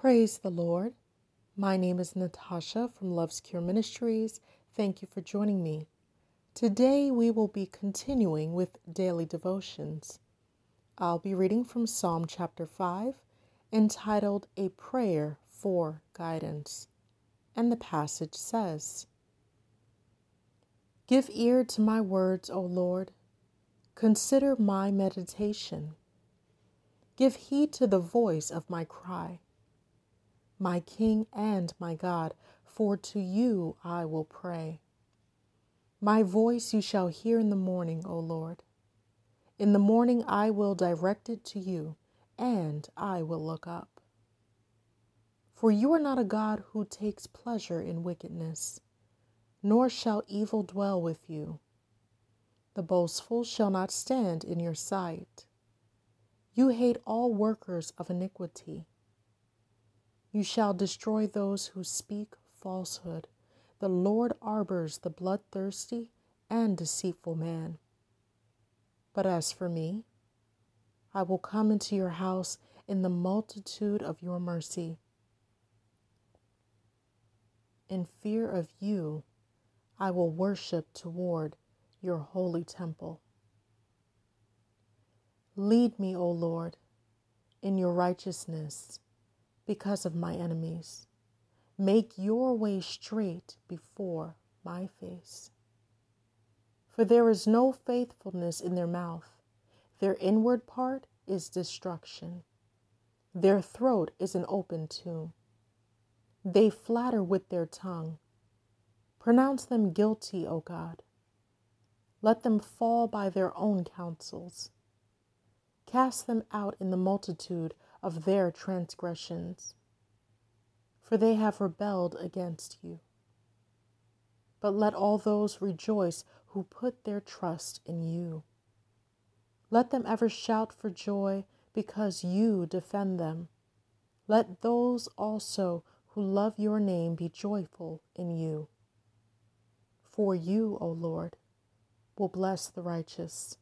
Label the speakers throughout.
Speaker 1: Praise the Lord. My name is Natasha from LuvsCure Ministries. Thank you for joining me. Today we will be continuing with daily devotions. I'll be reading from Psalm chapter 5, entitled A Prayer for Guidance. And the passage says Give ear to my words, O Lord. Consider my meditation. Give heed to the voice of my cry my King and my God, for to you I will pray. My voice you shall hear in the morning, O Lord. In the morning I will direct it to you, and I will look up. For you are not a God who takes pleasure in wickedness, nor shall evil dwell with you. The boastful shall not stand in your sight. You hate all workers of iniquity. You shall destroy those who speak falsehood. The Lord arbors the bloodthirsty and deceitful man. But as for me, I will come into your house in the multitude of your mercy. In fear of you, I will worship toward your holy temple. Lead me, O Lord, in your righteousness because of my enemies. Make your way straight before my face. For there is no faithfulness in their mouth, their inward part is destruction, their throat is an open tomb. They flatter with their tongue. Pronounce them guilty, O God. Let them fall by their own counsels. Cast them out in the multitude of their transgressions, for they have rebelled against you. But let all those rejoice who put their trust in you. Let them ever shout for joy because you defend them. Let those also who love your name be joyful in you. For you, O Lord, will bless the righteous.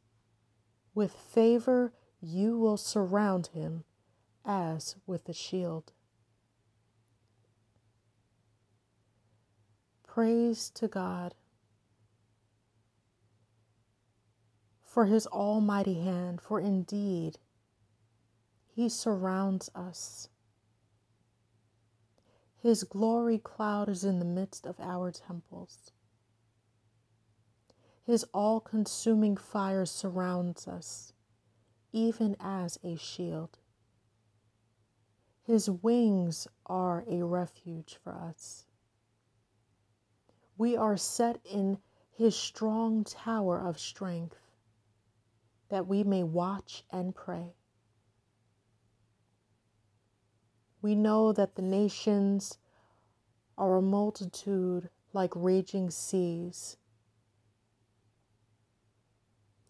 Speaker 1: With favor you will surround him as with a shield. Praise to God for his almighty hand, for indeed he surrounds us. His glory cloud is in the midst of our temples. His all consuming fire surrounds us, even as a shield. His wings are a refuge for us. We are set in his strong tower of strength that we may watch and pray. We know that the nations are a multitude like raging seas,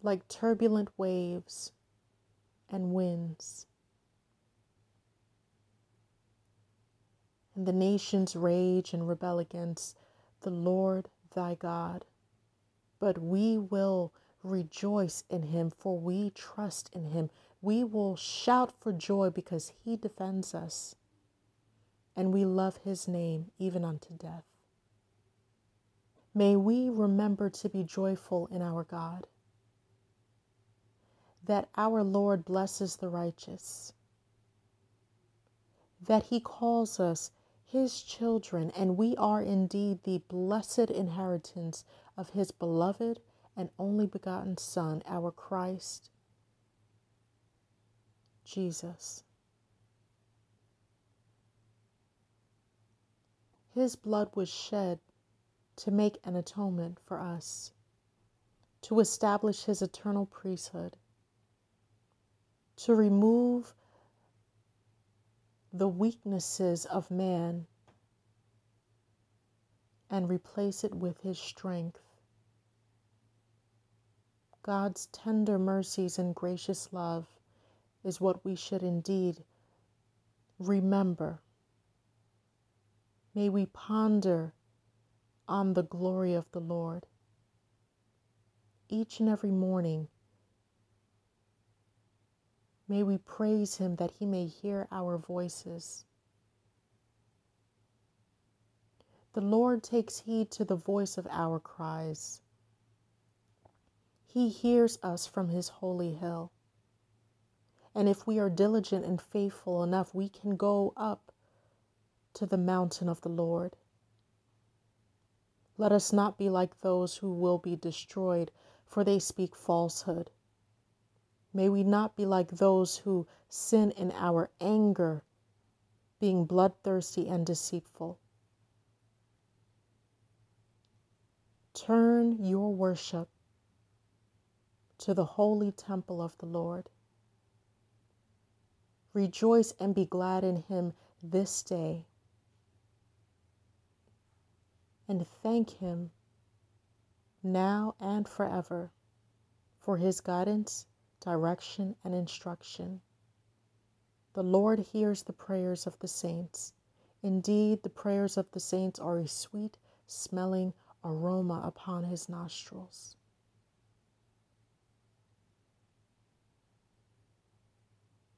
Speaker 1: like turbulent waves and winds. And the nations rage and rebel against the Lord thy God. But we will rejoice in him, for we trust in him. We will shout for joy because he defends us, and we love his name even unto death. May we remember to be joyful in our God, that our Lord blesses the righteous, that he calls us his children, and we are indeed the blessed inheritance of his beloved and only begotten Son, our Christ Jesus. His blood was shed to make an atonement for us, to establish his eternal priesthood, to remove the weaknesses of man and replace it with his strength. God's tender mercies and gracious love is what we should indeed remember. May we ponder on the glory of the Lord each and every morning May we praise him that he may hear our voices. The Lord takes heed to the voice of our cries. He hears us from his holy hill. And if we are diligent and faithful enough, we can go up to the mountain of the Lord. Let us not be like those who will be destroyed, for they speak falsehood. May we not be like those who sin in our anger, being bloodthirsty and deceitful. Turn your worship to the holy temple of the Lord. Rejoice and be glad in him this day. And thank him now and forever for his guidance, direction, and instruction. The Lord hears the prayers of the saints. Indeed, the prayers of the saints are a sweet smelling aroma upon his nostrils.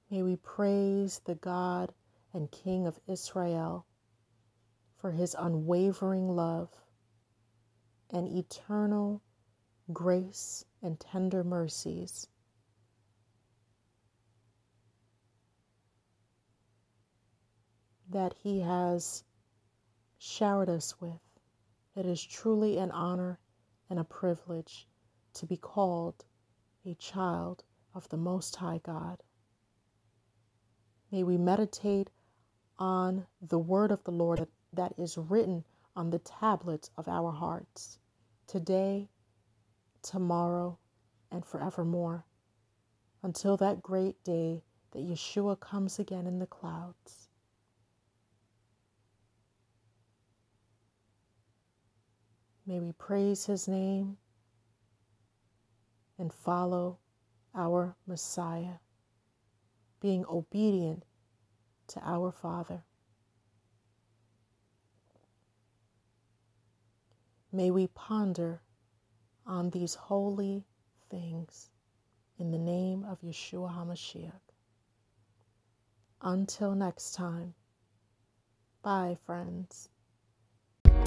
Speaker 1: May we praise the God and King of Israel for his unwavering love and eternal grace and tender mercies. That he has showered us with. It is truly an honor and a privilege to be called a child of the Most High God. May we meditate on the word of the Lord that is written on the tablets of our hearts today, tomorrow, and forevermore until that great day that Yeshua comes again in the clouds. May we praise his name and follow our Messiah being obedient to our Father. May we ponder on these holy things in the name of Yeshua HaMashiach. Until next time, bye, friends.